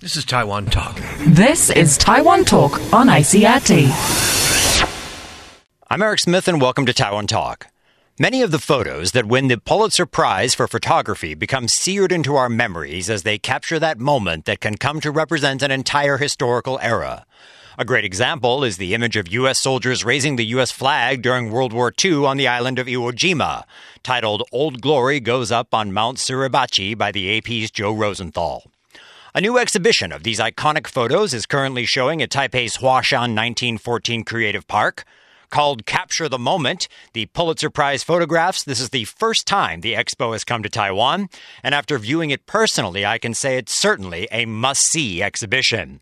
This is Taiwan Talk. This is Taiwan Talk on ICRT. I'm Eric Smith, and welcome to Taiwan Talk. Many of the photos that win the Pulitzer Prize for photography become seared into our memories as they capture that moment that can come to represent an entire historical era. A great example is the image of U.S. soldiers raising the U.S. flag during World War II on the island of Iwo Jima, titled Old Glory Goes Up on Mount Suribachi by the AP's Joe Rosenthal. A new exhibition of these iconic photos is currently showing at Taipei's Huashan 1914 Creative Park. Called Capture the Moment, the Pulitzer Prize photographs, this is the first time the expo has come to Taiwan, and after viewing it personally, I can say it's certainly a must see exhibition.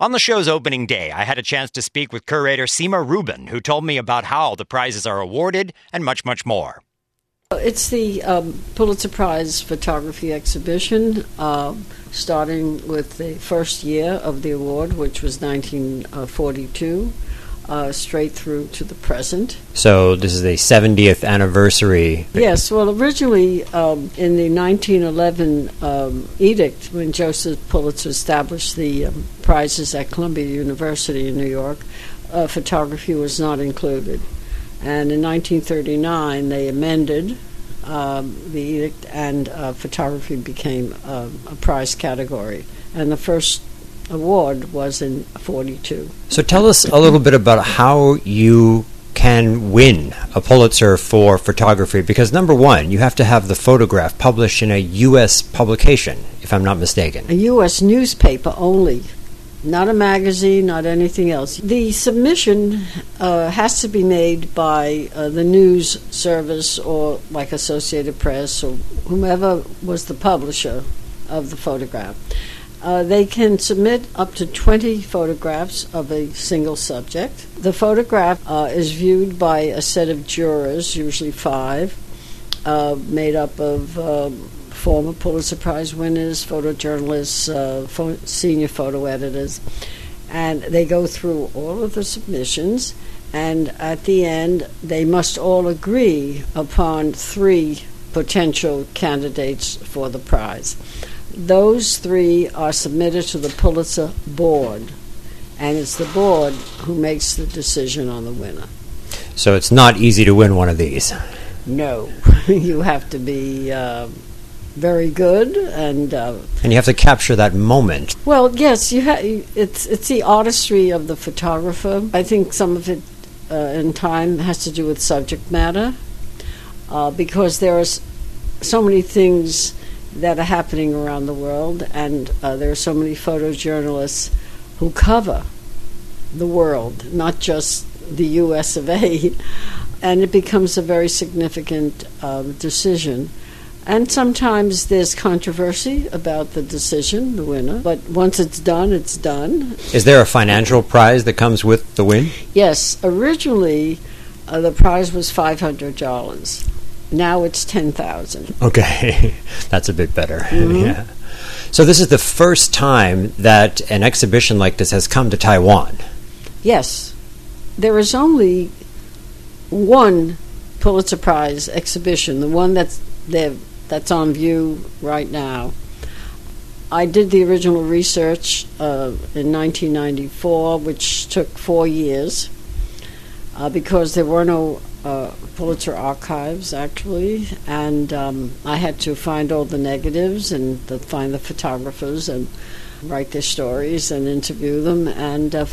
On the show's opening day, I had a chance to speak with curator Cyma Rubin, who told me about how the prizes are awarded and much, much more. It's the um, Pulitzer Prize photography exhibition, uh, starting with the first year of the award, which was 1942 uh, straight through to the present. So this is the 70th anniversary. Yes, well, originally um, in the 1911 um, edict, when Joseph Pulitzer established the um, prizes at Columbia University in New York, uh, photography was not included. And in 1939, they amended um, the edict, and uh, photography became um, a prize category. And the first award was in 42. So tell us a little bit about how you can win a Pulitzer for photography because number one, you have to have the photograph published in a U.S. publication, if I'm not mistaken. A U.S. newspaper only, not a magazine, not anything else. The submission uh, has to be made by uh, the news service or like Associated Press or whomever was the publisher of the photograph. Uh, they can submit up to 20 photographs of a single subject. The photograph uh, is viewed by a set of jurors, usually five, uh, made up of um, former Pulitzer Prize winners, photojournalists, uh, pho- senior photo editors, and they go through all of the submissions. And at the end, they must all agree upon three potential candidates for the prize. Those three are submitted to the Pulitzer board, and it's the board who makes the decision on the winner. So it's not easy to win one of these. No, you have to be uh, very good, and uh, And you have to capture that moment. well, yes, you ha- it's it's the artistry of the photographer. I think some of it uh, in time has to do with subject matter, uh, because there are so many things that are happening around the world, and uh, there are so many photojournalists who cover the world, not just the U.S. of A. And it becomes a very significant um, decision. And sometimes there's controversy about the decision, the winner. But once it's done, it's done. Is there a financial prize that comes with the win? Yes, originally uh, the prize was five hundred dollars. Now it's ten thousand. Okay, that's a bit better. yeah. So this is the first time that an exhibition like this has come to Taiwan. Yes, there is only one Pulitzer Prize exhibition, the one that's there, that's on view right now. I did the original research uh, in 1994, which took four years uh, because there were no uh, Pulitzer archives actually, and um, I had to find all the negatives and to find the photographers and write their stories and interview them. And uh,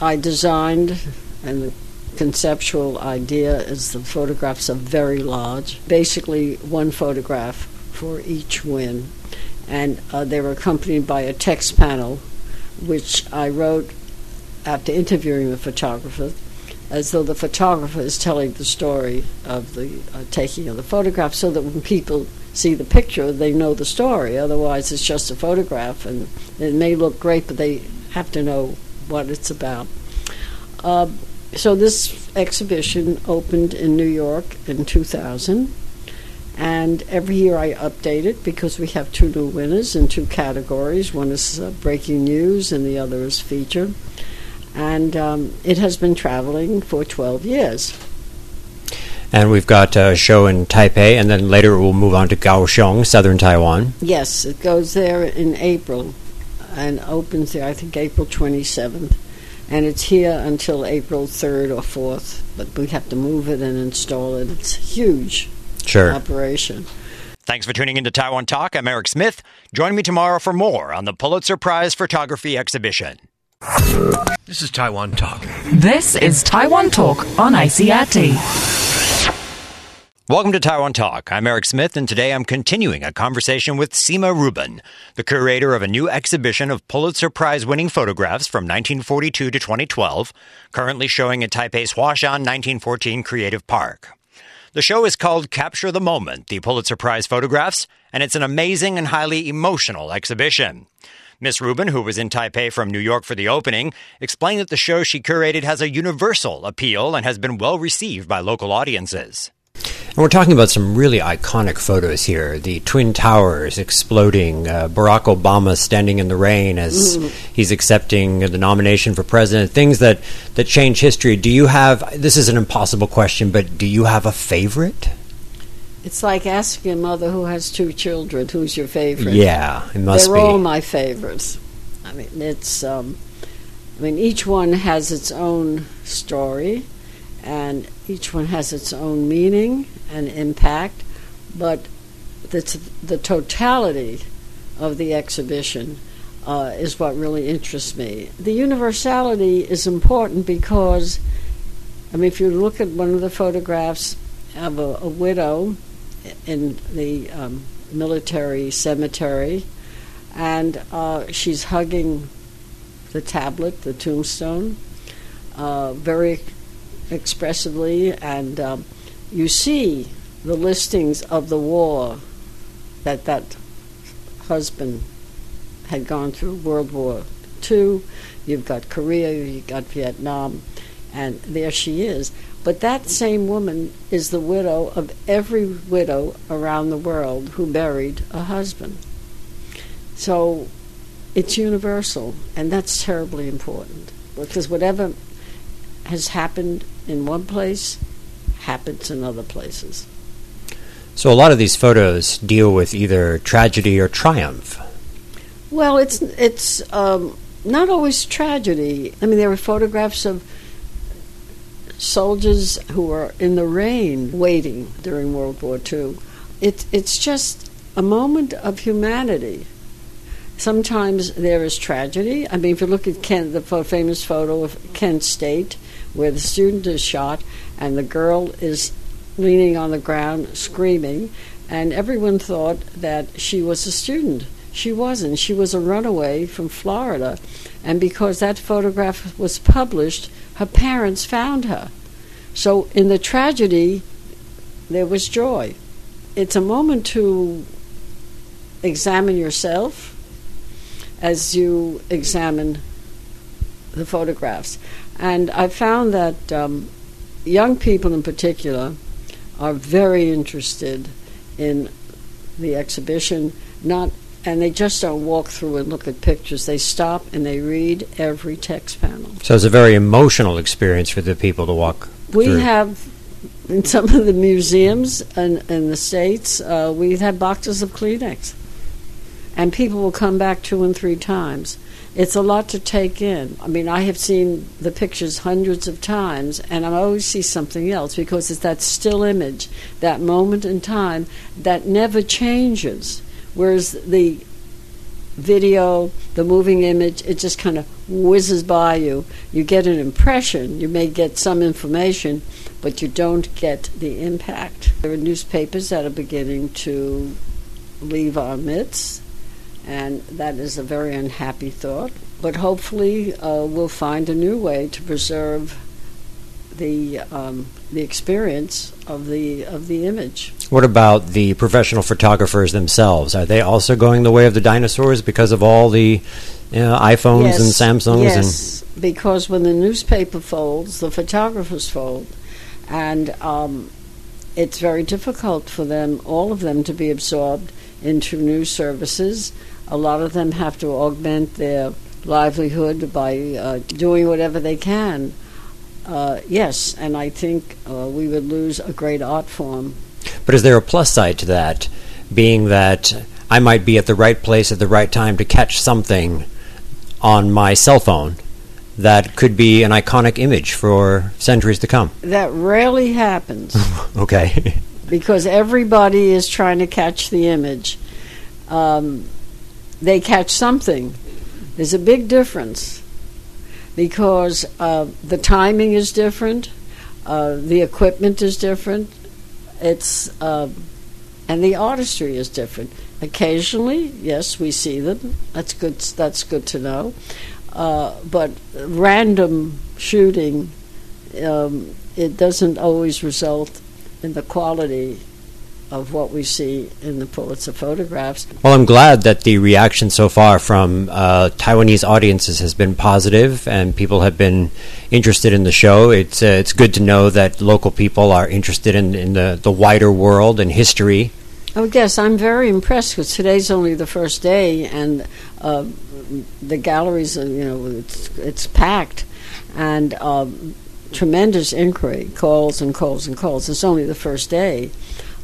I designed, and the conceptual idea is the photographs are very large, basically one photograph for each win, and uh, they were accompanied by a text panel, which I wrote after interviewing the photographer as though the photographer is telling the story of the uh, taking of the photograph so that when people see the picture they know the story. Otherwise it's just a photograph and it may look great but they have to know what it's about. Uh, so this exhibition opened in new york in 2000 and every year I update it because we have two new winners in two categories. One is uh, breaking news, and the other is feature and um, it has been traveling for 12 years. And we've got a show in Taipei, and then later we'll move on to Kaohsiung, southern Taiwan. Yes, it goes there in April and opens there, I think, April 27th. And it's here until April 3rd or 4th, but we have to move it and install it. It's huge Sure. operation. Thanks for tuning into Taiwan Talk. I'm Eric Smith. Join me tomorrow for more on the Pulitzer Prize Photography Exhibition. This is Taiwan Talk. This is Taiwan Talk on ICRT. Welcome to Taiwan Talk. I'm Eric Smith, and today I'm continuing a conversation with Cyma Rubin, the curator of a new exhibition of Pulitzer Prize winning photographs from 1942 to 2012, currently showing at Taipei's Huashan 1914 Creative Park. The show is called Capture the Moment, the Pulitzer Prize photographs, and it's an amazing and highly emotional exhibition. Miss Rubin, who was in Taipei from New York for the opening, explained that the show she curated has a universal appeal and has been well received by local audiences. And we're talking about some really iconic photos here. The Twin Towers exploding, uh, Barack Obama standing in the rain as he's accepting the nomination for president, things that, that change history. Do you have, this is an impossible question, but do you have a favorite? It's like asking a mother who has two children, who's your favorite? Yeah, it must They're be. all my favorites. I mean, it's. Um, I mean, each one has its own story, and each one has its own meaning and impact. But the t- the totality of the exhibition uh, is what really interests me. The universality is important because, I mean, if you look at one of the photographs of a, a widow in the um, military cemetery, and uh, she's hugging the tablet, the tombstone, uh, very expressively, and um, you see the listings of the war that that husband had gone through World War II. You've got Korea, you've got Vietnam, and there she is. But that same woman is the widow of every widow around the world who buried a husband. So it's universal, and that's terribly important because whatever has happened in one place happens in other places. So a lot of these photos deal with either tragedy or triumph. Well, it's it's um, not always tragedy. I mean, there were photographs of soldiers who were in the rain waiting during World War II. It, it's just a moment of humanity. Sometimes there is tragedy. I mean, if you look at Kent, the famous photo of Kent State, where the student is shot and the girl is leaning on the ground screaming, and everyone thought that she was a student. She wasn't. She was a runaway from Florida. And because that photograph was published, her parents found her. So in the tragedy, there was joy. It's a moment to examine yourself as you examine the photographs. And I found that um, young people in particular are very interested in the exhibition, not and they just don't walk through and look at pictures. They stop and they read every text panel. So it's a very emotional experience for the people to walk We through. have in some of the museums in, in the states, uh, we have boxes of Kleenex, and people will come back two and three times. It's a lot to take in. I mean, I have seen the pictures hundreds of times, and I always see something else because it's that still image, that moment in time that never changes. Whereas the video, the moving image, it just kind of whizzes by you. You get an impression, you may get some information, but you don't get the impact. There are newspapers that are beginning to leave our midst, and that is a very unhappy thought. But hopefully, uh, we'll find a new way to preserve the um, the experience of the of the image. What about the professional photographers themselves? Are they also going the way of the dinosaurs because of all the you know, iPhones and Samsungs? Yes, because when the newspaper folds, the photographers fold, and um, it's very difficult for them, all of them, to be absorbed into new services. A lot of them have to augment their livelihood by uh, doing whatever they can. Uh, yes, and I think uh, we would lose a great art form. But is there a plus side to that, being that I might be at the right place at the right time to catch something on my cell phone that could be an iconic image for centuries to come. That rarely happens Okay. because everybody is trying to catch the image. Um, they catch something. There's a big difference because uh, the timing is different, uh, the equipment is different, it's uh, and the artistry is different. Occasionally, yes, we see them. That's good. That's good to know. Uh, but random shooting, um, it doesn't always result in the quality of what we see in the Pulitzer photographs. Well, I'm glad that the reaction so far from uh, Taiwanese audiences has been positive, and people have been interested in the show. It's uh, it's good to know that local people are interested in, in the, the wider world and history. Oh, yes, I'm very impressed because today's only the first day, and uh, the galleries, are, you know, it's, it's packed, and um, tremendous inquiry, calls and calls and calls. It's only the first day.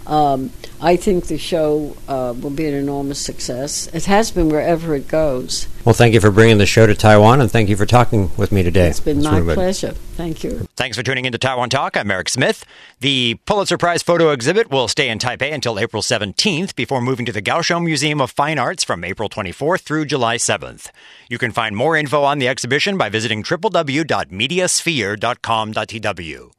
Um, I think the show uh, will be an enormous success. It has been wherever it goes. Well, thank you for bringing the show to Taiwan, and thank you for talking with me today. It's been It's my really good. pleasure. Thank you. Thanks for tuning in to Taiwan Talk. I'm Eric Smith. The Pulitzer Prize photo exhibit will stay in Taipei until April 17th before moving to the Kaohsiung Museum of Fine Arts from April 24th through July 7th. You can find more info on the exhibition by visiting www.mediasphere.com.tw.